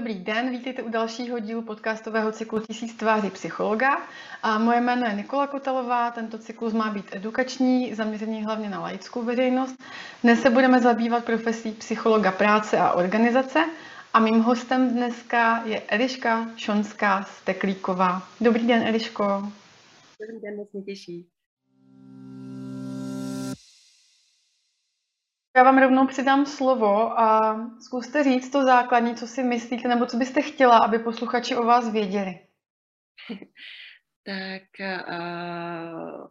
Dobrý den, vítejte u dalšího dílu podcastového cyklu Tisíc tváří psychologa. A moje jméno je Nikola Kotelová, tento cyklus má být edukační, zaměřený hlavně na laickou veřejnost. Dnes se budeme zabývat profesí psychologa práce a organizace a mým hostem dneska je Eliška Šonská Steklíková. Dobrý den, Eliško. Dobrý den, moc mě těší. Já vám rovnou přidám slovo a zkuste říct to základní, co si myslíte, nebo co byste chtěla, aby posluchači o vás věděli. tak uh,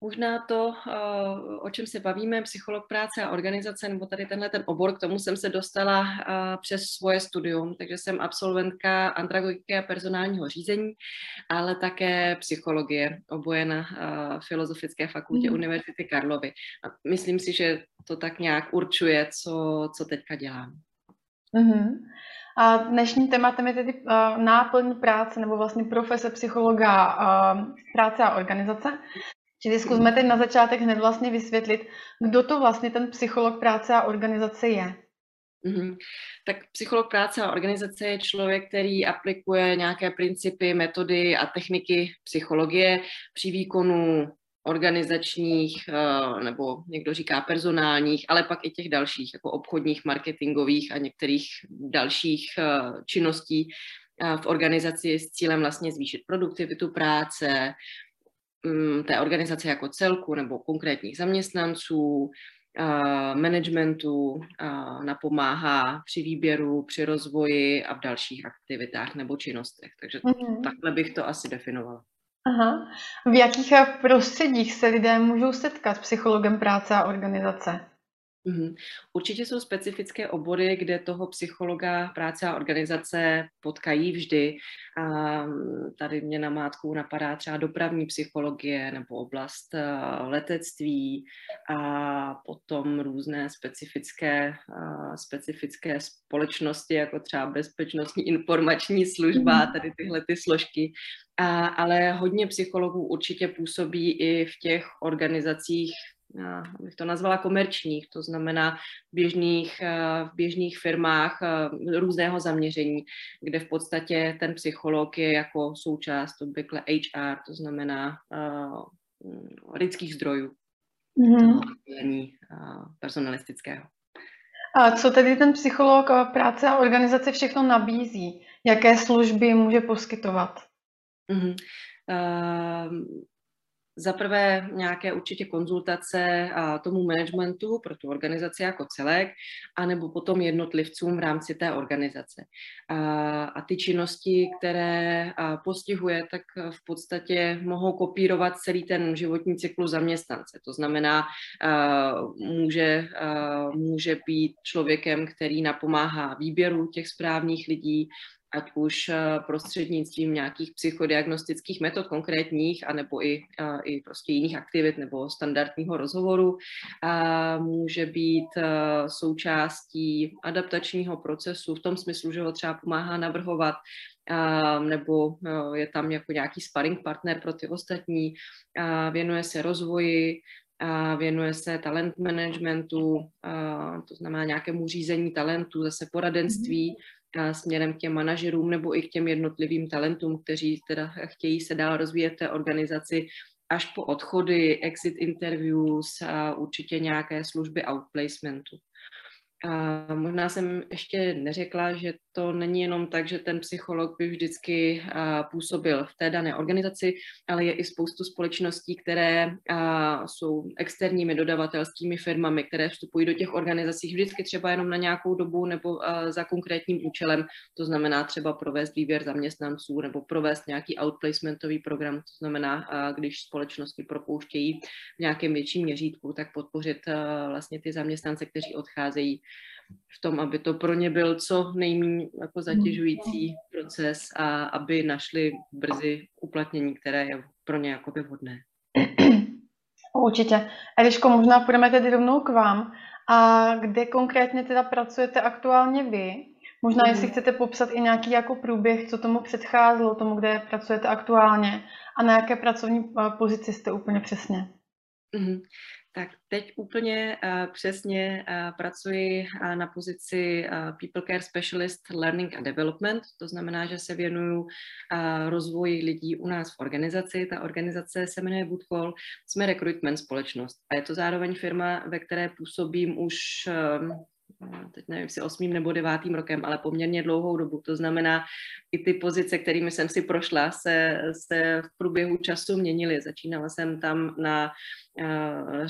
Možná to, eh, o čem se bavíme, psycholog práce a organizace, nebo tady tenhle ten obor, k tomu jsem se dostala eh, přes svoje studium, takže jsem absolventka andragogiky a personálního řízení, ale také psychologie, oboje na eh, Filozofické fakultě mm. Univerzity Karlovy. A myslím si, že to tak nějak určuje, co, co teďka dělám. Mm-hmm. A dnešním tématem je tedy uh, náplň práce nebo vlastně profese psychologa uh, práce a organizace. Čili zkusme teď na začátek hned vlastně vysvětlit, kdo to vlastně ten psycholog práce a organizace je. Mm-hmm. Tak psycholog práce a organizace je člověk, který aplikuje nějaké principy, metody a techniky psychologie při výkonu organizačních, eh, nebo někdo říká personálních, ale pak i těch dalších, jako obchodních, marketingových a některých dalších eh, činností eh, v organizaci s cílem vlastně zvýšit produktivitu práce, Mm, té organizace jako celku nebo konkrétních zaměstnanců, managementu, napomáhá při výběru, při rozvoji a v dalších aktivitách nebo činnostech. Takže mm-hmm. takhle bych to asi definovala. Aha. V jakých prostředích se lidé můžou setkat s psychologem práce a organizace? Mm-hmm. Určitě jsou specifické obory, kde toho psychologa práce a organizace potkají vždy. A mm, tady mě na mátku napadá třeba dopravní psychologie nebo oblast eh, letectví a potom různé specifické, eh, specifické společnosti, jako třeba bezpečnostní informační služba, mm-hmm. tady tyhle ty složky. A, ale hodně psychologů určitě působí i v těch organizacích, abych to nazvala komerčních, to znamená v běžných, eh, v běžných firmách eh, různého zaměření, kde v podstatě ten psycholog je jako součást obvykle HR, to znamená uh, lidských zdrojů, mm-hmm. personalistického. A co tedy ten psycholog práce a organizace všechno nabízí? Jaké služby může poskytovat? Mm-hmm. Uh, za prvé nějaké určitě konzultace a tomu managementu pro tu organizaci jako celek, anebo potom jednotlivcům v rámci té organizace. A, a ty činnosti, které postihuje, tak v podstatě mohou kopírovat celý ten životní cyklus zaměstnance. To znamená, může, může být člověkem, který napomáhá výběru těch správných lidí, ať už eh, prostřednictvím nějakých psychodiagnostických metod konkrétních, anebo i, eh, i prostě jiných aktivit nebo standardního rozhovoru. A může být eh, součástí adaptačního procesu v tom smyslu, že ho třeba pomáhá navrhovat, nebo je tam jako nějaký sparring partner pro ty ostatní, věnuje se rozvoji, a věnuje se talent managementu, to znamená nějakému řízení talentu, zase poradenství, směrem k těm manažerům nebo i k těm jednotlivým talentům, kteří teda chtějí se dál rozvíjet té organizaci až po odchody, exit interviews a určitě nějaké služby outplacementu. A možná jsem ještě neřekla, že to není jenom tak, že ten psycholog by vždycky působil v té dané organizaci, ale je i spoustu společností, které jsou externími dodavatelskými firmami, které vstupují do těch organizací vždycky třeba jenom na nějakou dobu nebo za konkrétním účelem. To znamená třeba provést výběr zaměstnanců nebo provést nějaký outplacementový program. To znamená, když společnosti propouštějí v nějakém větším měřítku, tak podpořit vlastně ty zaměstnance, kteří odcházejí v tom, aby to pro ně byl co nejméně jako zatěžující proces a aby našli brzy uplatnění, které je pro ně jako vhodné. Určitě. Eliško, možná půjdeme tedy rovnou k vám. A kde konkrétně teda pracujete aktuálně vy? Možná, mm. jestli chcete popsat i nějaký jako průběh, co tomu předcházelo, tomu, kde pracujete aktuálně a na jaké pracovní pozici jste úplně přesně. Mm. Tak teď úplně uh, přesně uh, pracuji uh, na pozici People Care Specialist Learning and Development, to znamená, že se věnuju rozvoji lidí u nás v organizaci. Ta organizace se jmenuje Woodcall, jsme recruitment společnost. A je to zároveň firma, ve které působím už uh, teď nevím, jestli osmým nebo devátým rokem, ale poměrně dlouhou dobu. To znamená, i ty pozice, kterými jsem si prošla, se, se v průběhu času měnily. Začínala jsem tam na uh,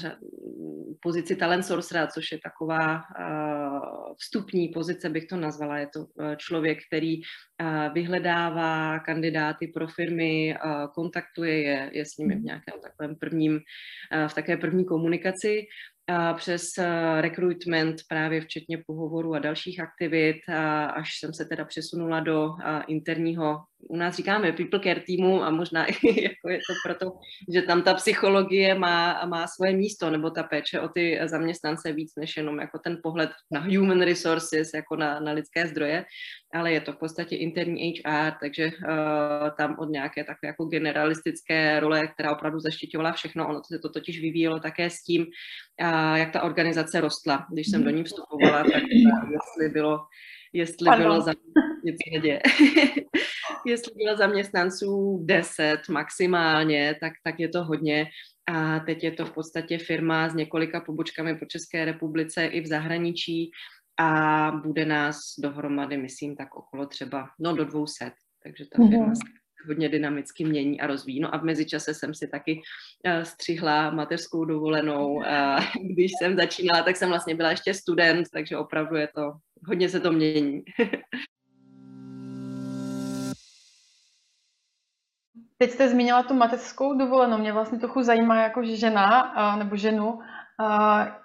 pozici talent sorcera, což je taková uh, vstupní pozice, bych to nazvala. Je to uh, člověk, který uh, vyhledává kandidáty pro firmy, uh, kontaktuje je, je s nimi v nějakém takovém prvním, uh, v také první komunikaci přes recruitment právě včetně pohovoru a dalších aktivit, až jsem se teda přesunula do interního, u nás říkáme people care týmu a možná i jako je to proto, že tam ta psychologie má, má svoje místo, nebo ta péče o ty zaměstnance víc než jenom jako ten pohled na human resources, jako na, na lidské zdroje, ale je to v podstatě interní HR, takže uh, tam od nějaké takové jako generalistické role, která opravdu zaštiťovala všechno, ono se to totiž vyvíjelo také s tím, uh, jak ta organizace rostla. Když jsem do ní vstupovala, tak uh, jestli bylo, jestli bylo za nic neděje. jestli bylo zaměstnanců 10 maximálně, tak, tak je to hodně. A teď je to v podstatě firma s několika pobočkami po České republice i v zahraničí a bude nás dohromady, myslím, tak okolo třeba, no do 200, takže ta firma se hodně dynamicky mění a rozvíjí. No a v mezičase jsem si taky uh, střihla mateřskou dovolenou. Když jsem začínala, tak jsem vlastně byla ještě student, takže opravdu je to, hodně se to mění. Teď jste zmínila tu mateřskou dovolenou. Mě vlastně trochu zajímá jako žena nebo ženu,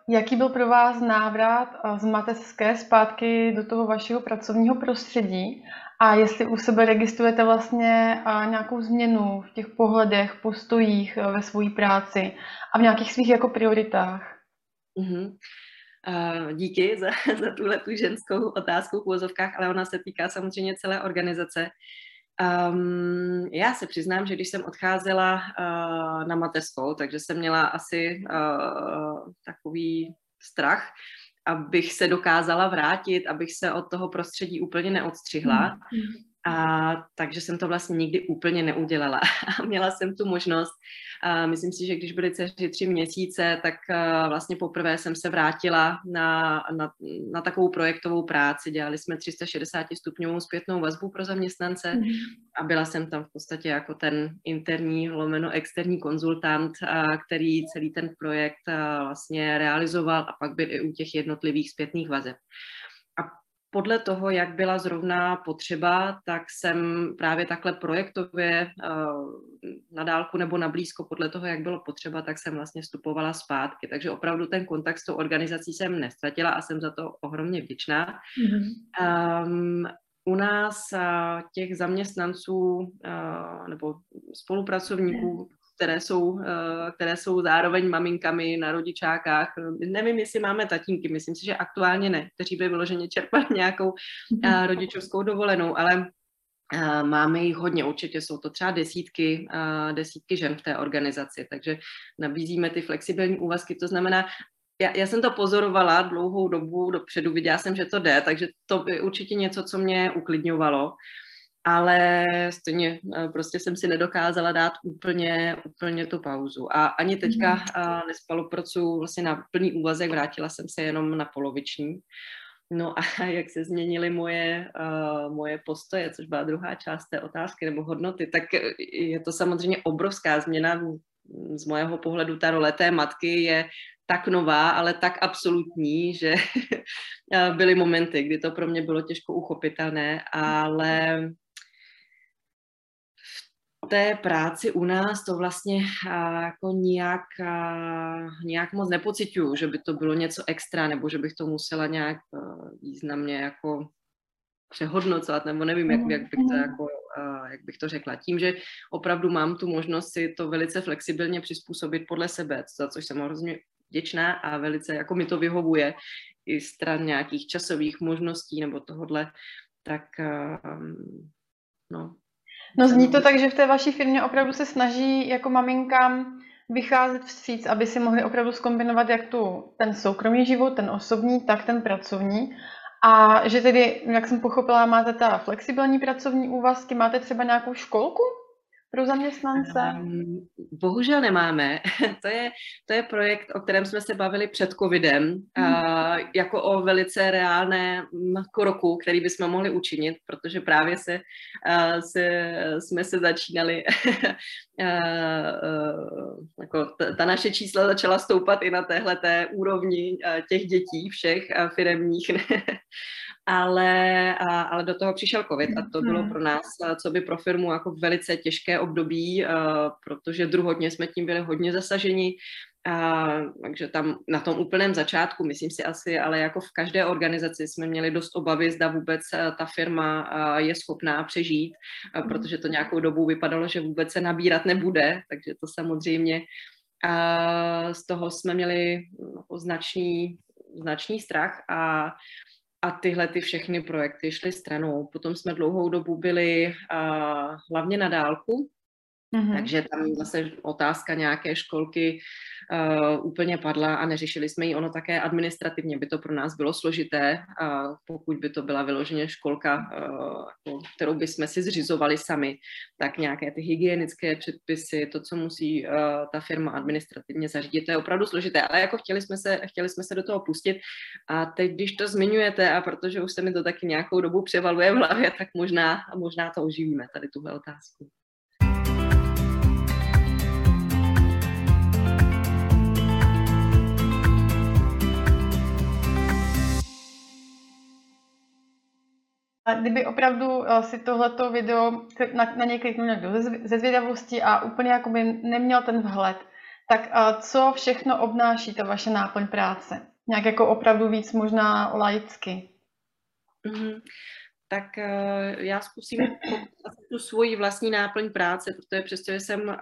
jaký byl pro vás návrat z mateřské zpátky do toho vašeho pracovního prostředí a jestli u sebe registrujete vlastně nějakou změnu v těch pohledech, postojích ve své práci a v nějakých svých jako prioritách? Mm-hmm. díky za, za tuhle tu ženskou otázku v úvozovkách, ale ona se týká samozřejmě celé organizace. Um, já se přiznám, že když jsem odcházela uh, na mateřskou, takže jsem měla asi uh, takový strach, abych se dokázala vrátit, abych se od toho prostředí úplně neodstřihla. Mm. A takže jsem to vlastně nikdy úplně neudělala. A měla jsem tu možnost. A myslím si, že když byly dceři tři měsíce, tak vlastně poprvé jsem se vrátila na, na, na takovou projektovou práci. Dělali jsme 360 stupňovou zpětnou vazbu pro zaměstnance mm. a byla jsem tam v podstatě jako ten interní lomeno externí konzultant, který celý ten projekt vlastně realizoval a pak byl i u těch jednotlivých zpětných vazeb podle toho, jak byla zrovna potřeba, tak jsem právě takhle projektově uh, na dálku nebo na blízko, podle toho, jak bylo potřeba, tak jsem vlastně vstupovala zpátky. Takže opravdu ten kontakt s tou organizací jsem nestratila a jsem za to ohromně vděčná. Mm-hmm. Um, u nás uh, těch zaměstnanců uh, nebo spolupracovníků které jsou, eh, které jsou zároveň maminkami na rodičákách. Nevím, jestli máme tatínky, myslím si, že aktuálně ne, kteří by vyloženě čerpali nějakou eh, rodičovskou dovolenou, ale eh, máme jich hodně, určitě jsou to třeba desítky, desítky žen v té organizaci, takže nabízíme ty flexibilní úvazky, to znamená, já, já jsem to pozorovala dlouhou dobu dopředu, viděla jsem, že to jde, takže to by určitě něco, co mě uklidňovalo ale stejně eh, prostě jsem si nedokázala dát úplně, úplně tu pauzu. A ani teďka mm-hmm. nespolupracuju vlastně na plný úvazek, vrátila jsem se jenom na poloviční. No a jak se změnily moje, uh, moje postoje, což byla druhá část té otázky, nebo hodnoty, tak je to samozřejmě obrovská změna. Z mojeho pohledu ta role té matky je tak nová, ale tak absolutní, že byly momenty, kdy to pro mě bylo těžko uchopitelné, ale té práci u nás to vlastně jako nějak, a, nějak moc nepocituju, že by to bylo něco extra, nebo že bych to musela nějak významně jako přehodnocovat, nebo nevím, jak, jak, bych to jako, a, jak bych to řekla. Tím, že opravdu mám tu možnost si to velice flexibilně přizpůsobit podle sebe, za což jsem hrozně vděčná a velice jako mi to vyhovuje i stran nějakých časových možností nebo tohodle, tak no, No zní to tak, že v té vaší firmě opravdu se snaží jako maminkám vycházet vstříc, aby si mohli opravdu skombinovat jak tu, ten soukromý život, ten osobní, tak ten pracovní. A že tedy, jak jsem pochopila, máte ta flexibilní pracovní úvazky, máte třeba nějakou školku pro zaměstnance? Um, bohužel nemáme. to, je, to je projekt, o kterém jsme se bavili před covidem, hmm. uh, jako o velice reálné kroku, který bychom mohli učinit, protože právě se, uh, se jsme se začínali, uh, uh, jako ta, ta naše čísla začala stoupat i na téhle úrovni uh, těch dětí všech uh, firemních. ale, a, ale do toho přišel covid a to bylo hmm. pro nás, co by pro firmu, jako velice těžké období, protože druhotně jsme tím byli hodně zasaženi, a, takže tam na tom úplném začátku, myslím si asi, ale jako v každé organizaci jsme měli dost obavy, zda vůbec ta firma je schopná přežít, hmm. protože to nějakou dobu vypadalo, že vůbec se nabírat nebude, takže to samozřejmě a z toho jsme měli no, značný, značný strach a a tyhle ty všechny projekty šly stranou. Potom jsme dlouhou dobu byli uh, hlavně na dálku, Mm-hmm. Takže tam zase otázka nějaké školky uh, úplně padla a neřešili jsme ji. Ono také administrativně by to pro nás bylo složité, uh, pokud by to byla vyloženě školka, uh, kterou by jsme si zřizovali sami, tak nějaké ty hygienické předpisy, to, co musí uh, ta firma administrativně zařídit, to je opravdu složité. Ale jako chtěli jsme, se, chtěli jsme se do toho pustit a teď, když to zmiňujete a protože už se mi to taky nějakou dobu převaluje v hlavě, tak možná, možná to oživíme, tady tuhle otázku. A kdyby opravdu eh, si tohleto video na, na něj kliknul někdo ze zvědavosti a úplně jakoby neměl ten vhled, tak eh, co všechno obnáší ta vaše náplň práce? Nějak jako opravdu víc možná laicky. Mm-hmm tak uh, já zkusím tu svoji vlastní náplň práce, protože přestože jsem uh,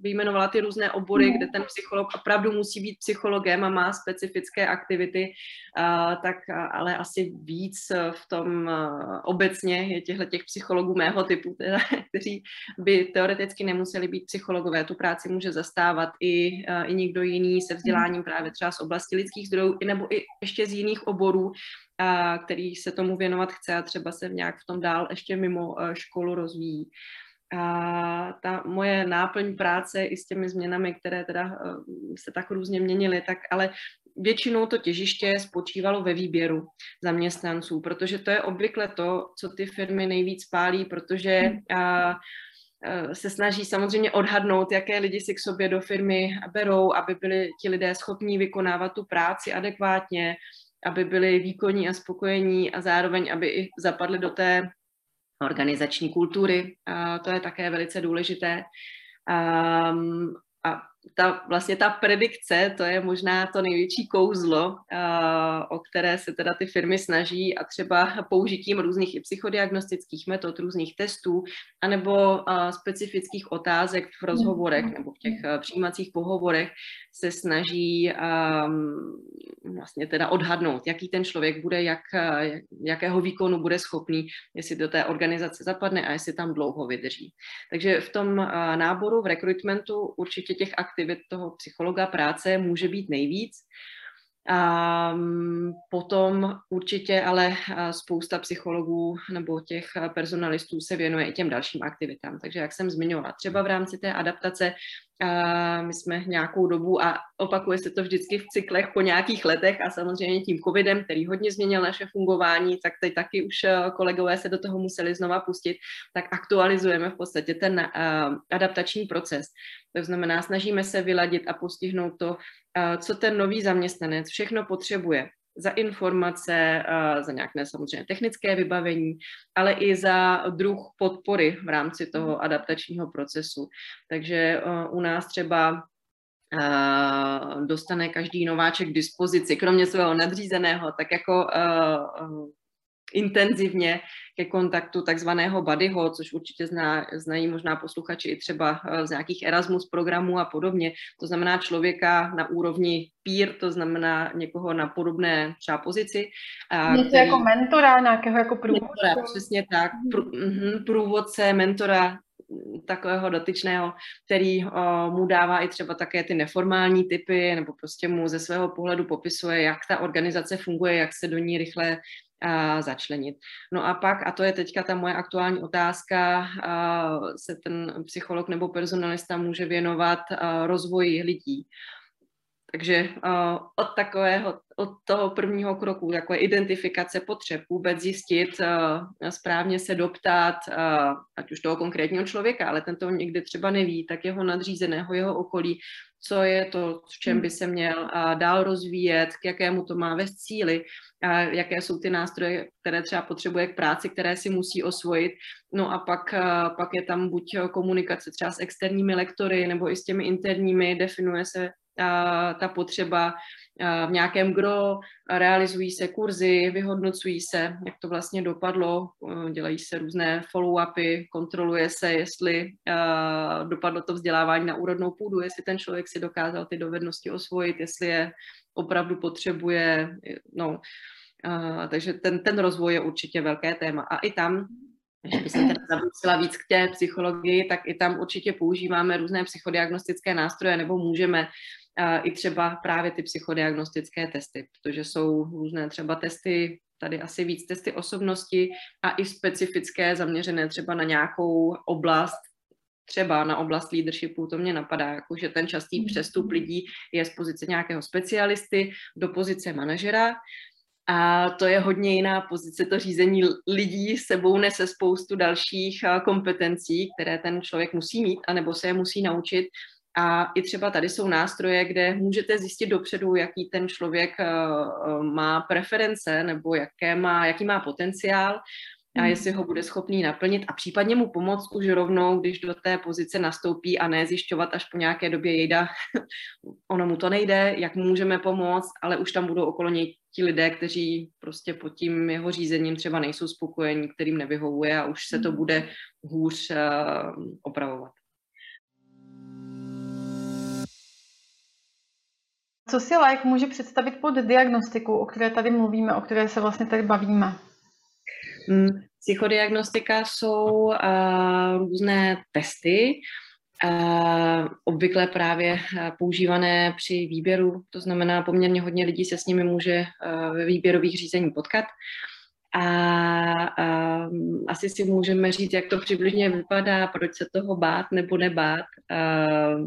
vyjmenovala ty různé obory, kde ten psycholog opravdu musí být psychologem a má specifické aktivity, uh, tak uh, ale asi víc v tom uh, obecně je těchto těch psychologů mého typu, teda, kteří by teoreticky nemuseli být psychologové. Tu práci může zastávat i, uh, i někdo jiný se vzděláním právě třeba z oblasti lidských zdrojů, nebo i ještě z jiných oborů, a který se tomu věnovat chce a třeba se nějak v tom dál ještě mimo školu rozvíjí. A ta moje náplň práce i s těmi změnami, které teda eh, se tak různě měnily, tak ale většinou to těžiště spočívalo ve výběru zaměstnanců, protože to je obvykle to, co ty firmy nejvíc pálí, protože a, se snaží samozřejmě odhadnout, jaké lidi si k sobě do firmy berou, aby byli ti lidé schopní vykonávat tu práci adekvátně, aby byli výkonní a spokojení a zároveň, aby i zapadli do té organizační kultury. To je také velice důležité. Um, a ta, vlastně ta predikce, to je možná to největší kouzlo, o které se teda ty firmy snaží a třeba použitím různých i psychodiagnostických metod, různých testů, anebo specifických otázek v rozhovorech nebo v těch přijímacích pohovorech se snaží um, vlastně teda odhadnout, jaký ten člověk bude, jak, jakého výkonu bude schopný, jestli do té organizace zapadne a jestli tam dlouho vydrží. Takže v tom náboru, v rekrutmentu určitě těch aktivit toho psychologa práce může být nejvíc. A potom určitě ale spousta psychologů nebo těch personalistů se věnuje i těm dalším aktivitám. Takže jak jsem zmiňovala, třeba v rámci té adaptace a my jsme nějakou dobu a opakuje se to vždycky v cyklech po nějakých letech a samozřejmě tím covidem, který hodně změnil naše fungování, tak teď taky už eh, kolegové se do toho museli znova pustit, tak aktualizujeme v podstatě ten adaptační proces. To znamená, snažíme se vyladit a postihnout to, co ten nový zaměstnanec všechno potřebuje za informace, za nějaké samozřejmě technické vybavení, ale i za druh podpory v rámci toho adaptačního procesu. Takže u nás třeba dostane každý nováček k dispozici, kromě svého nadřízeného, tak jako intenzivně ke kontaktu takzvaného buddyho, což určitě zná, znají možná posluchači i třeba eh, z nějakých Erasmus programů a podobně. To znamená člověka na úrovni peer, to znamená někoho na podobné třeba pozici. Něco jako mentora, nějakého jako průvodce. Mentora, přesně tak. Prů, průvodce, mentora, takového dotyčného, který uh, mu dává i třeba také ty neformální typy, nebo prostě mu ze svého pohledu popisuje, jak ta organizace funguje, jak se do ní rychle uh, začlenit. No a pak, a to je teďka ta moje aktuální otázka, uh, se ten psycholog nebo personalista může věnovat rozvoji lidí. Takže uh, od takového, od toho prvního kroku, jako je identifikace potřeb, vůbec zjistit, uh, správně se doptat, uh, ať už toho konkrétního člověka, ale ten to někdy třeba neví, tak jeho nadřízeného, jeho okolí, co je to, v čem by se měl uh, dál rozvíjet, k jakému to má vést cíly, a jaké jsou ty nástroje, které třeba potřebuje k práci, které si musí osvojit. No a pak, uh, pak je tam buď komunikace třeba s externími lektory nebo i s těmi interními, definuje se ta potřeba v nějakém gro, realizují se kurzy, vyhodnocují se, jak to vlastně dopadlo, dělají se různé follow-upy, kontroluje se, jestli dopadlo to vzdělávání na úrodnou půdu, jestli ten člověk si dokázal ty dovednosti osvojit, jestli je opravdu potřebuje, no, takže ten, ten rozvoj je určitě velké téma. A i tam když bych se teda zabrusila víc k té psychologii, tak i tam určitě používáme různé psychodiagnostické nástroje, nebo můžeme i třeba právě ty psychodiagnostické testy, protože jsou různé třeba testy, tady asi víc testy osobnosti a i specifické zaměřené třeba na nějakou oblast, třeba na oblast leadershipu, to mě napadá, jako že ten častý přestup lidí je z pozice nějakého specialisty do pozice manažera, a to je hodně jiná pozice, to řízení lidí sebou nese spoustu dalších kompetencí, které ten člověk musí mít, anebo se je musí naučit. A i třeba tady jsou nástroje, kde můžete zjistit dopředu, jaký ten člověk eh, eh, má preference nebo jaké má, jaký má potenciál a hmm. jestli ho bude schopný naplnit a případně mu pomoct už rovnou, když do té pozice nastoupí a ne zjišťovat až po nějaké době jejda, ono mu to nejde, jak mu můžeme pomoct, ale už tam budou okolo něj ti lidé, kteří prostě pod tím jeho řízením třeba nejsou spokojení, kterým nevyhovuje a už se to hmm. bude hůř uh, opravovat. Co si lék může představit pod diagnostiku, o které tady mluvíme, o které se vlastně tady bavíme? Hmm, psychodiagnostika jsou uh, různé testy, uh, obvykle právě uh, používané při výběru, to znamená poměrně hodně lidí se s nimi může uh, ve výběrových řízení potkat. A um, asi si můžeme říct, jak to přibližně vypadá, proč se toho bát nebo nebát. Uh,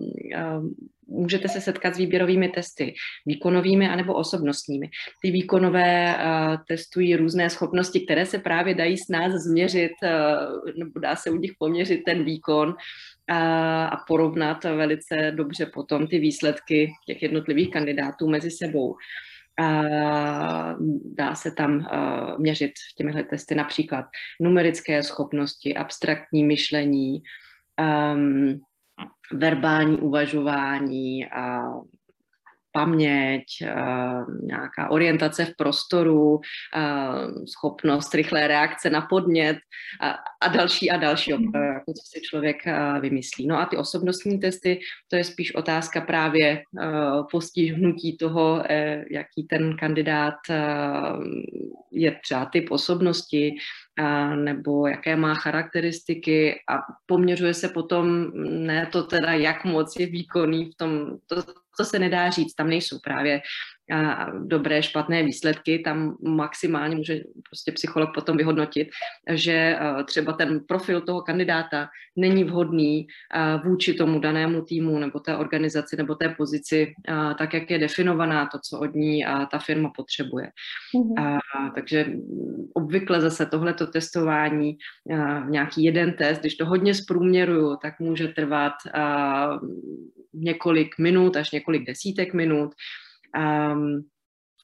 uh, můžete se setkat s výběrovými testy, výkonovými anebo osobnostními. Ty výkonové uh, testují různé schopnosti, které se právě dají s nás změřit, uh, nebo dá se u nich poměřit ten výkon uh, a porovnat velice dobře potom ty výsledky těch jednotlivých kandidátů mezi sebou. A dá se tam uh, měřit těmihle testy například numerické schopnosti, abstraktní myšlení, um, verbální uvažování paměť, nějaká orientace v prostoru, schopnost rychlé reakce na podnět a, další a další, mhm. jako co si člověk vymyslí. No a ty osobnostní testy, to je spíš otázka právě postihnutí toho, jaký ten kandidát je třeba typ osobnosti, nebo jaké má charakteristiky a poměřuje se potom ne to teda, jak moc je výkonný v tom, to, to se nedá říct, tam nejsou právě a dobré, špatné výsledky, tam maximálně může prostě psycholog potom vyhodnotit, že třeba ten profil toho kandidáta není vhodný vůči tomu danému týmu nebo té organizaci nebo té pozici, tak jak je definovaná to, co od ní ta firma potřebuje. Mm-hmm. A, takže obvykle zase tohleto testování, nějaký jeden test, když to hodně zprůměruju, tak může trvat několik minut až několik desítek minut um,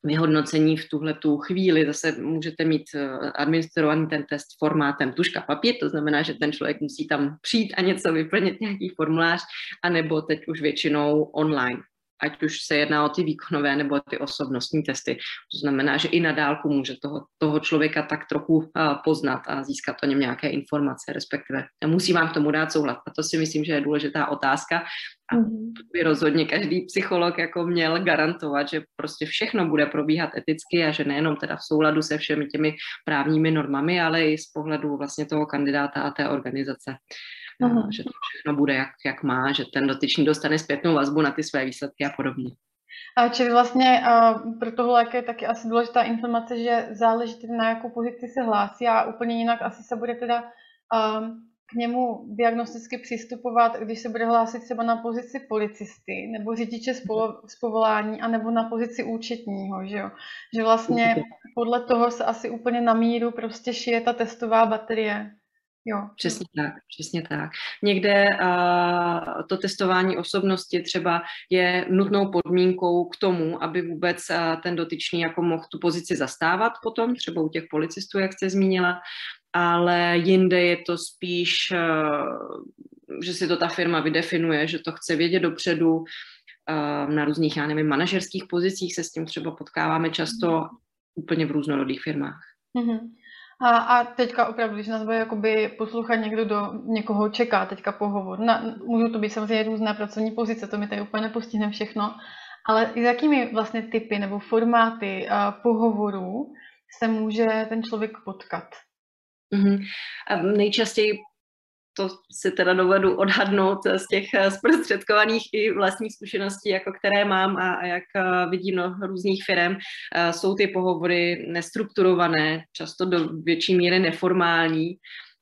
vyhodnocení v tuhle tu chvíli. Zase můžete mít eh, administrovaný ten test formátem tuška papír, to znamená, že ten člověk musí tam přijít a něco vyplnit, nějaký formulář, anebo teď už většinou online ať už se jedná o ty výkonové nebo ty osobnostní testy. To znamená, že i na dálku může toho, toho člověka tak trochu uh, poznat a získat o něm nějaké informace, respektive musí vám k tomu dát souhlas. A to si myslím, že je důležitá otázka. A mm-hmm. by rozhodně každý psycholog jako měl garantovat, že prostě všechno bude probíhat eticky a že nejenom teda v souladu se všemi těmi právními normami, ale i z pohledu vlastně toho kandidáta a té organizace. Uh-huh. že to všechno bude, jak, jak má, že ten dotyčný dostane zpětnou vazbu na ty své výsledky a podobně. A čili vlastně uh, pro toho léka je taky asi důležitá informace, že záleží tedy na jakou pozici se hlásí a úplně jinak asi se bude teda uh, k němu diagnosticky přistupovat, když se bude hlásit třeba na pozici policisty nebo řidiče z povolání a nebo na pozici účetního, že jo? Že vlastně podle toho se asi úplně na míru prostě šije ta testová baterie. Jo. Přesně tak, přesně tak. Někde uh, to testování osobnosti třeba je nutnou podmínkou k tomu, aby vůbec uh, ten dotyčný jako mohl tu pozici zastávat potom, třeba u těch policistů, jak jste zmínila, ale jinde je to spíš, uh, že si to ta firma vydefinuje, že to chce vědět dopředu, uh, na různých, já nevím, manažerských pozicích se s tím třeba potkáváme často úplně v různorodých firmách. Mm-hmm. A, a teďka opravdu, když nás bude jakoby poslouchat někdo, do někoho čeká teďka pohovor, na, můžou to být samozřejmě různé pracovní pozice, to mi tady úplně nepostihne všechno, ale i s jakými vlastně typy nebo formáty uh, pohovorů se může ten člověk potkat? Mm-hmm. A nejčastěji to si teda dovedu odhadnout z těch eh, zprostředkovaných i vlastních zkušeností, jako které mám a, a jak eh, vidím no, různých firm, eh, jsou ty pohovory nestrukturované, často do větší míry neformální,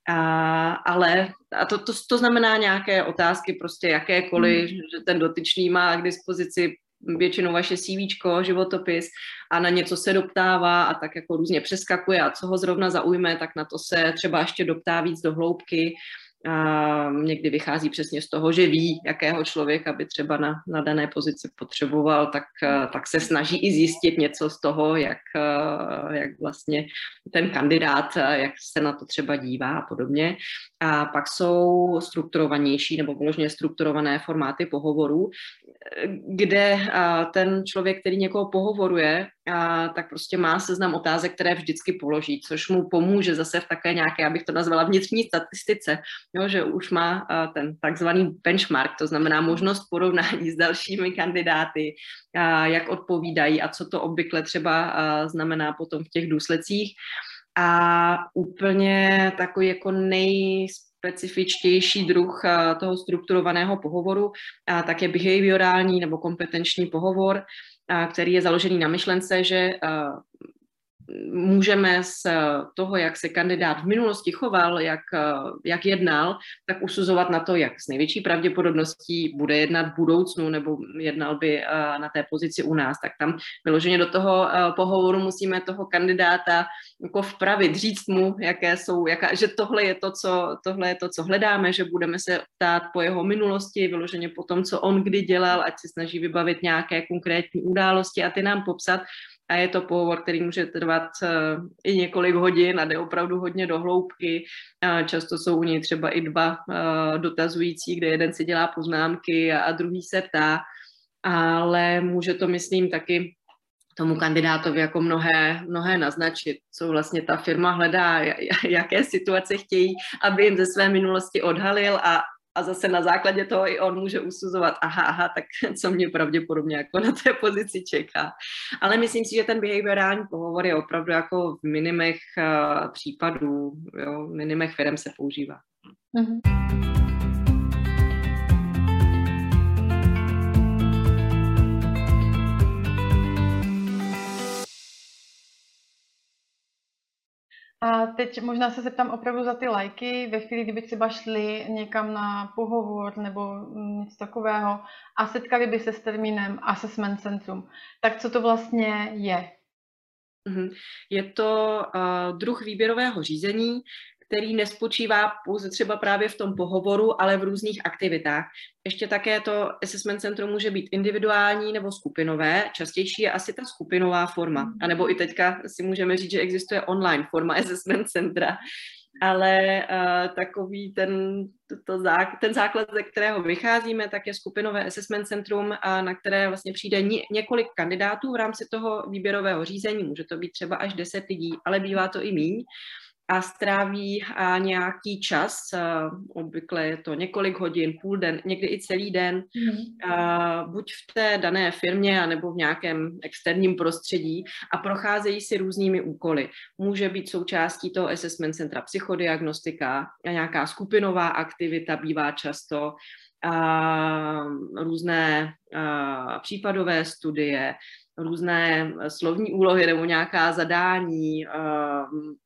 a, ale a to, to, to znamená nějaké otázky, prostě jakékoliv, hmm. že ten dotyčný má k dispozici většinou vaše CV, životopis a na něco se doptává a tak jako různě přeskakuje a co ho zrovna zaujme, tak na to se třeba ještě doptá víc do hloubky někdy vychází přesně z toho, že ví, jakého člověka by třeba na, na dané pozici potřeboval, tak, tak se snaží i zjistit něco z toho, jak, jak vlastně ten kandidát, jak se na to třeba dívá a podobně. A pak jsou strukturovanější nebo vyloženě strukturované formáty pohovorů, kde ten člověk, který někoho pohovoruje, tak prostě má seznam otázek, které vždycky položí, což mu pomůže zase v také nějaké, abych to nazvala vnitřní statistice, jo, že už má ten takzvaný benchmark, to znamená možnost porovnání s dalšími kandidáty, jak odpovídají a co to obvykle třeba znamená potom v těch důsledcích. A úplně takový jako nej specifičtější druh toho strukturovaného pohovoru, tak je behaviorální nebo kompetenční pohovor, který je založený na myšlence, že můžeme z toho, jak se kandidát v minulosti choval, jak, jak jednal, tak usuzovat na to, jak s největší pravděpodobností bude jednat v budoucnu nebo jednal by na té pozici u nás. Tak tam vyloženě do toho pohovoru musíme toho kandidáta jako vpravit, říct mu, jaké jsou, jaká, že tohle je, to, co, tohle je to, co hledáme, že budeme se ptát po jeho minulosti, vyloženě po tom, co on kdy dělal, ať se snaží vybavit nějaké konkrétní události a ty nám popsat, a je to pohovor, který může trvat uh, i několik hodin a jde opravdu hodně do hloubky. Uh, často jsou u něj třeba i dva uh, dotazující, kde jeden si dělá poznámky a, a druhý se ptá, ale může to, myslím, taky tomu kandidátovi jako mnohé, mnohé naznačit, co vlastně ta firma hledá, jaké situace chtějí, aby jim ze své minulosti odhalil a, a zase na základě toho i on může usuzovat, aha, aha, tak co mě pravděpodobně jako na té pozici čeká. Ale myslím si, že ten behaviorální pohovor je opravdu jako v minimech uh, případů, jo, minimech firm se používá. Mm-hmm. A teď možná se zeptám opravdu za ty lajky, ve chvíli, kdyby třeba šli někam na pohovor nebo něco takového a setkali by se s termínem Assessment Centrum, tak co to vlastně je? Mhm. Je to uh, druh výběrového řízení, který nespočívá pouze třeba právě v tom pohovoru, ale v různých aktivitách. Ještě také to assessment centrum může být individuální nebo skupinové. Častější je asi ta skupinová forma. Hmm. A nebo i teďka si můžeme říct, že existuje online forma assessment centra. Ale uh, takový ten, to, to zá, ten základ, ze kterého vycházíme, tak je skupinové assessment centrum, a na které vlastně přijde ně, několik kandidátů v rámci toho výběrového řízení. Může to být třeba až 10 lidí, ale bývá to i míň a stráví a nějaký čas, obvykle je to několik hodin, půl den, někdy i celý den, mm. a buď v té dané firmě, anebo v nějakém externím prostředí a procházejí si různými úkoly. Může být součástí toho assessment centra psychodiagnostika, a nějaká skupinová aktivita bývá často, a různé a případové studie, různé eh, slovní úlohy nebo nějaká zadání uh,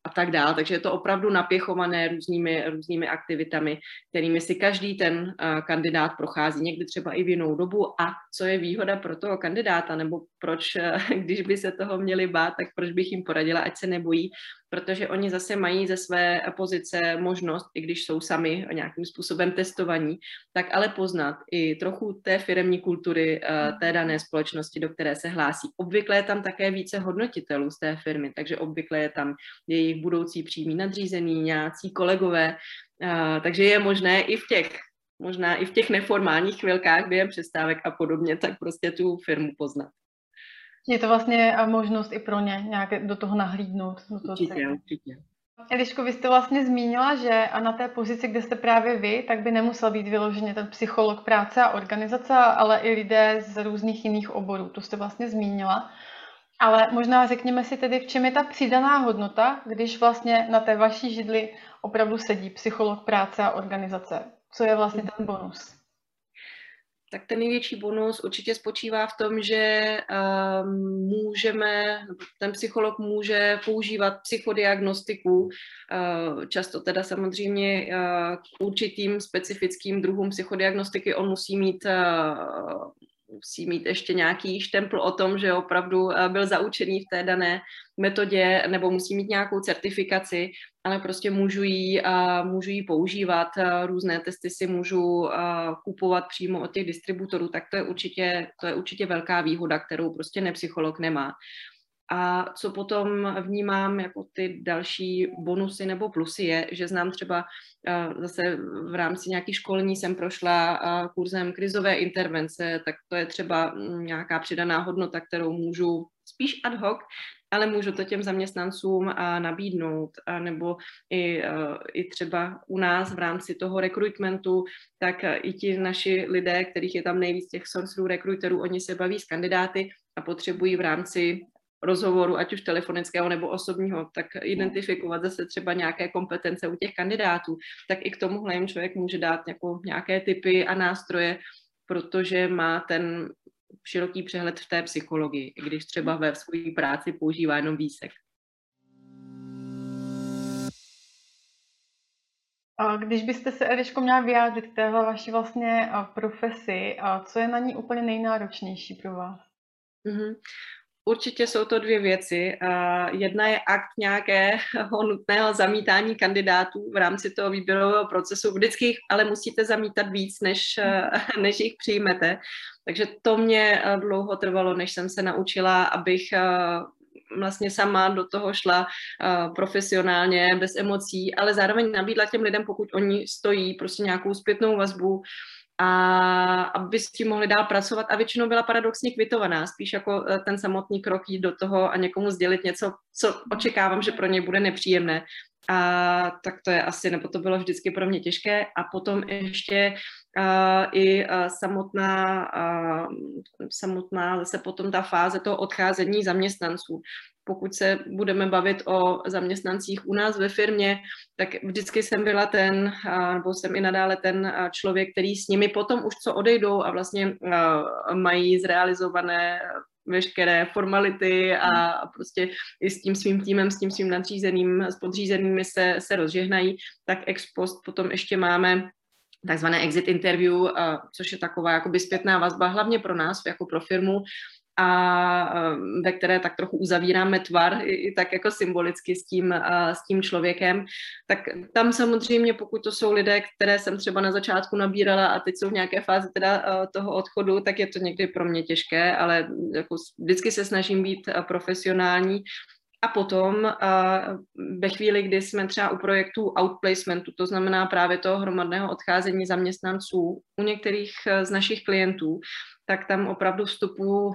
a tak dále. Takže je to opravdu napěchované různými, různými aktivitami, kterými si každý ten uh, kandidát prochází, někdy třeba i v jinou dobu. A co je výhoda pro toho kandidáta, nebo proč, uh, když by se toho měli bát, tak proč bych jim poradila, ať se nebojí, protože oni zase mají ze své pozice možnost, i když jsou sami nějakým způsobem testovaní, tak ale poznat i trochu té firemní kultury té dané společnosti, do které se hlásí. Obvykle je tam také více hodnotitelů z té firmy, takže obvykle je tam jejich budoucí přímý nadřízený, nějací kolegové, takže je možné i v těch možná i v těch neformálních chvilkách během přestávek a podobně, tak prostě tu firmu poznat. Je to vlastně možnost i pro ně nějak do toho nahlídnout. Do toho určitě, určitě. Eliško, vy jste vlastně zmínila, že a na té pozici, kde jste právě vy, tak by nemusel být vyloženě ten psycholog práce a organizace, ale i lidé z různých jiných oborů. To jste vlastně zmínila. Ale možná řekněme si tedy, v čem je ta přidaná hodnota, když vlastně na té vaší židli opravdu sedí psycholog práce a organizace. Co je vlastně ten bonus? Tak ten největší bonus určitě spočívá v tom, že uh, můžeme, ten psycholog může používat psychodiagnostiku, uh, často teda samozřejmě k určitým specifickým druhům psychodiagnostiky. On musí mít uh, musí mít ještě nějaký štempl o tom, že opravdu byl zaučený v té dané metodě, nebo musí mít nějakou certifikaci, ale prostě můžu jí, můžu jí používat, různé testy si můžu kupovat přímo od těch distributorů, tak to je určitě, to je určitě velká výhoda, kterou prostě nepsycholog nemá. A co potom vnímám jako ty další bonusy nebo plusy je, že znám třeba zase v rámci nějakých školní jsem prošla kurzem krizové intervence, tak to je třeba nějaká přidaná hodnota, kterou můžu spíš ad hoc, ale můžu to těm zaměstnancům a nabídnout, a nebo i, i třeba u nás v rámci toho rekrutmentu, tak i ti naši lidé, kterých je tam nejvíc těch sourcerů, rekruterů, oni se baví s kandidáty a potřebují v rámci rozhovoru, ať už telefonického nebo osobního, tak identifikovat zase třeba nějaké kompetence u těch kandidátů, tak i k tomuhle jim člověk může dát jako nějaké typy a nástroje, protože má ten široký přehled v té psychologii, i když třeba ve své práci používá jenom výsek. A když byste se, Eliško, měla vyjádřit k téhle vaší vlastně profesi, a co je na ní úplně nejnáročnější pro vás? Mm-hmm. Určitě jsou to dvě věci. Jedna je akt nějakého nutného zamítání kandidátů v rámci toho výběrového procesu. Vždycky jich ale musíte zamítat víc, než, než jich přijmete. Takže to mě dlouho trvalo, než jsem se naučila, abych vlastně sama do toho šla profesionálně, bez emocí, ale zároveň nabídla těm lidem, pokud oni stojí, prostě nějakou zpětnou vazbu, a aby s tím mohli dál pracovat a většinou byla paradoxně kvitovaná, spíš jako eh, ten samotný krok jít do toho a někomu sdělit něco, co očekávám, že pro ně bude nepříjemné. A tak to je asi, nebo to bylo vždycky pro mě těžké. A potom ještě uh, i uh, samotná, uh, samotná zase potom ta fáze toho odcházení zaměstnanců pokud se budeme bavit o zaměstnancích u nás ve firmě, tak vždycky jsem byla ten, nebo jsem i nadále ten člověk, který s nimi potom už co odejdou a vlastně mají zrealizované veškeré formality a prostě i s tím svým týmem, s tím svým nadřízeným, s podřízenými se, se rozžehnají, tak ex post potom ještě máme takzvané exit interview, což je taková jakoby zpětná vazba, hlavně pro nás, jako pro firmu, a ve které tak trochu uzavíráme tvar i, tak jako symbolicky s tím, s tím člověkem, tak tam samozřejmě, pokud to jsou lidé, které jsem třeba na začátku nabírala a teď jsou v nějaké fázi teda toho odchodu, tak je to někdy pro mě těžké, ale jako vždycky se snažím být profesionální. A potom ve chvíli, kdy jsme třeba u projektu outplacementu, to znamená právě toho hromadného odcházení zaměstnanců u některých z našich klientů, tak tam opravdu vstupuju,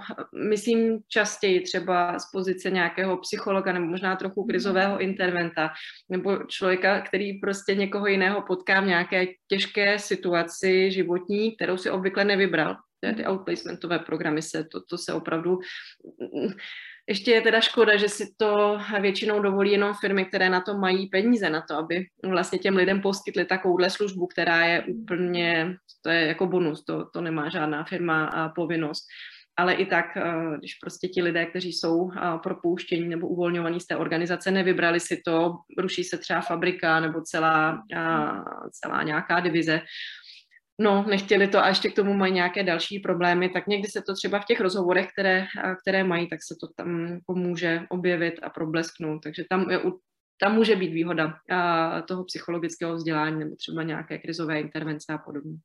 myslím častěji třeba z pozice nějakého psychologa nebo možná trochu mhm. krizového interventa nebo člověka, který prostě někoho jiného potká v nějaké těžké situaci životní, kterou si obvykle nevybral. Ty outplacementové programy se, to, to se opravdu ještě je teda škoda, že si to většinou dovolí jenom firmy, které na to mají peníze, na to, aby vlastně těm lidem poskytli takovouhle službu, která je úplně, to je jako bonus, to, to nemá žádná firma a povinnost. Ale i tak, eh, když prostě ti lidé, kteří jsou eh, propouštění nebo uvolňovaní z té organizace, nevybrali si to, ruší se třeba fabrika nebo celá, eh, celá nějaká divize, no, nechtěli to a ještě k tomu mají nějaké další problémy, tak někdy se to třeba v těch rozhovorech, které, které mají, tak se to tam pomůže objevit a problesknout. Takže tam, je, tam může být výhoda toho psychologického vzdělání nebo třeba nějaké krizové intervence a podobně.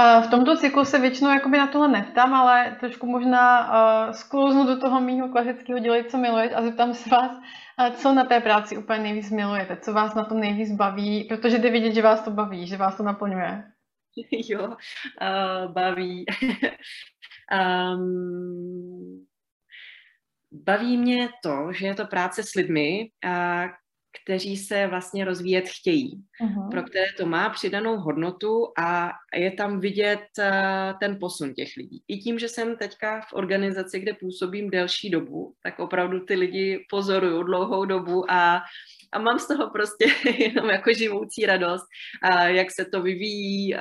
A v tomto cyklu se většinou jakoby na tohle neptám, ale trošku možná uh, sklouznu do toho mýho klasického dělej, co miluješ a zeptám se vás, uh, co na té práci úplně nejvíc milujete, co vás na tom nejvíc baví, protože jde vidět, že vás to baví, že vás to naplňuje. jo, uh, baví. um, baví mě to, že je to práce s lidmi, uh, kteří se vlastně rozvíjet chtějí, uh-huh. pro které to má přidanou hodnotu a je tam vidět uh, ten posun těch lidí. I tím, že jsem teďka v organizaci, kde působím delší dobu, tak opravdu ty lidi pozoruju dlouhou dobu a a mám z toho prostě jenom jako živoucí radost, jak se to vyvíjí,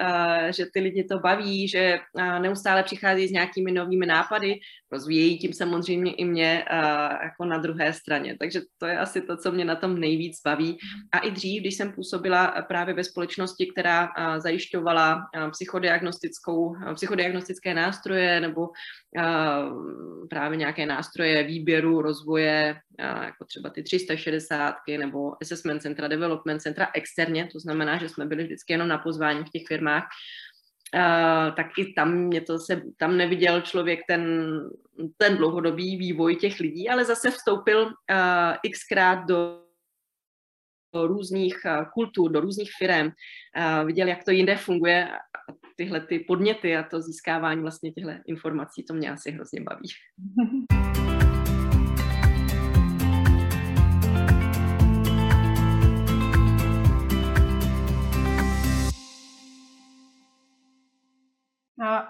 že ty lidi to baví, že neustále přichází s nějakými novými nápady, rozvíjejí tím samozřejmě i mě jako na druhé straně. Takže to je asi to, co mě na tom nejvíc baví. A i dřív, když jsem působila právě ve společnosti, která zajišťovala psychodiagnostickou, psychodiagnostické nástroje nebo právě nějaké nástroje výběru, rozvoje, jako třeba ty 360 nebo assessment centra, development centra externě, to znamená, že jsme byli vždycky jenom na pozvání v těch firmách, Uh, tak i tam mě to se, tam neviděl člověk ten, ten dlouhodobý vývoj těch lidí, ale zase vstoupil uh, xkrát do různých uh, kultur, do různých firm, uh, viděl, jak to jinde funguje tyhle ty podněty a to získávání vlastně těchto informací, to mě asi hrozně baví.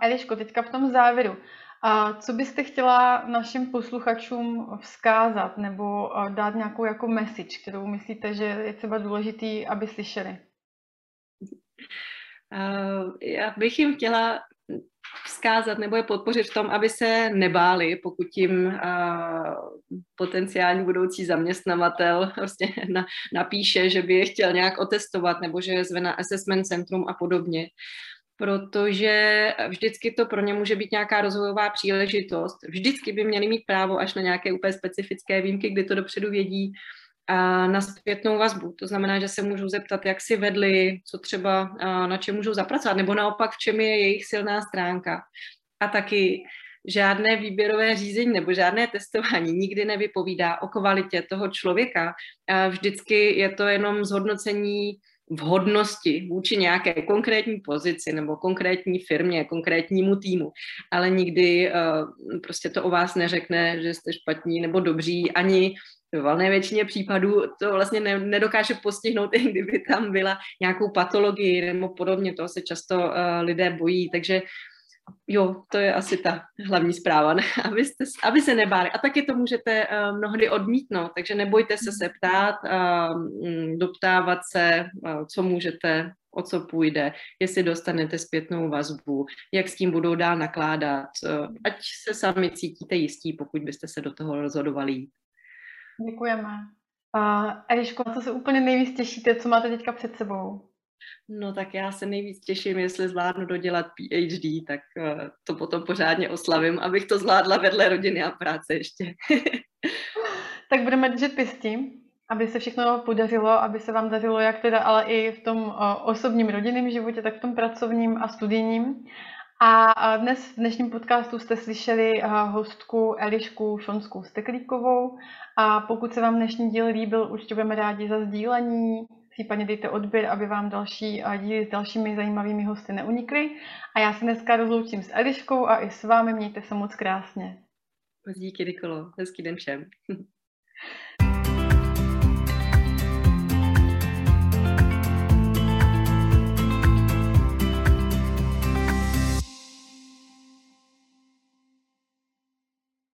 Eliško, teďka v tom závěru. A co byste chtěla našim posluchačům vzkázat nebo dát nějakou jako message, kterou myslíte, že je třeba důležitý, aby slyšeli? Já bych jim chtěla vzkázat nebo je podpořit v tom, aby se nebáli, pokud jim potenciální budoucí zaměstnavatel prostě na, napíše, že by je chtěl nějak otestovat nebo že je zve na assessment centrum a podobně protože vždycky to pro ně může být nějaká rozvojová příležitost. Vždycky by měli mít právo až na nějaké úplně specifické výjimky, kdy to dopředu vědí, a na zpětnou vazbu. To znamená, že se můžou zeptat, jak si vedli, co třeba na čem můžou zapracovat, nebo naopak, v čem je jejich silná stránka. A taky žádné výběrové řízení nebo žádné testování nikdy nevypovídá o kvalitě toho člověka. Vždycky je to jenom zhodnocení vhodnosti vůči nějaké konkrétní pozici nebo konkrétní firmě, konkrétnímu týmu, ale nikdy uh, prostě to o vás neřekne, že jste špatní nebo dobří, ani v valné většině případů to vlastně ne, nedokáže postihnout, i kdyby tam byla nějakou patologii nebo podobně, toho se často uh, lidé bojí, takže jo, to je asi ta hlavní zpráva, ne? Abyste, aby se nebáli. A taky to můžete uh, mnohdy odmítnout, takže nebojte se se ptát, uh, doptávat se, uh, co můžete, o co půjde, jestli dostanete zpětnou vazbu, jak s tím budou dál nakládat, uh, ať se sami cítíte jistí, pokud byste se do toho rozhodovali. Děkujeme. Uh, Eliško, co se úplně nejvíc těšíte, co máte teďka před sebou? No tak já se nejvíc těším, jestli zvládnu dodělat PhD, tak uh, to potom pořádně oslavím, abych to zvládla vedle rodiny a práce ještě. tak budeme držet pěstí, aby se všechno podařilo, aby se vám dařilo jak teda, ale i v tom uh, osobním rodinném životě, tak v tom pracovním a studijním. A dnes v dnešním podcastu jste slyšeli hostku Elišku Šonskou Steklíkovou. A pokud se vám dnešní díl líbil, určitě budeme rádi za sdílení, případně dejte odběr, aby vám další díly s dalšími zajímavými hosty neunikly. A já se dneska rozloučím s Eliškou a i s vámi. Mějte se moc krásně. Díky, Nikolo. Hezký den všem.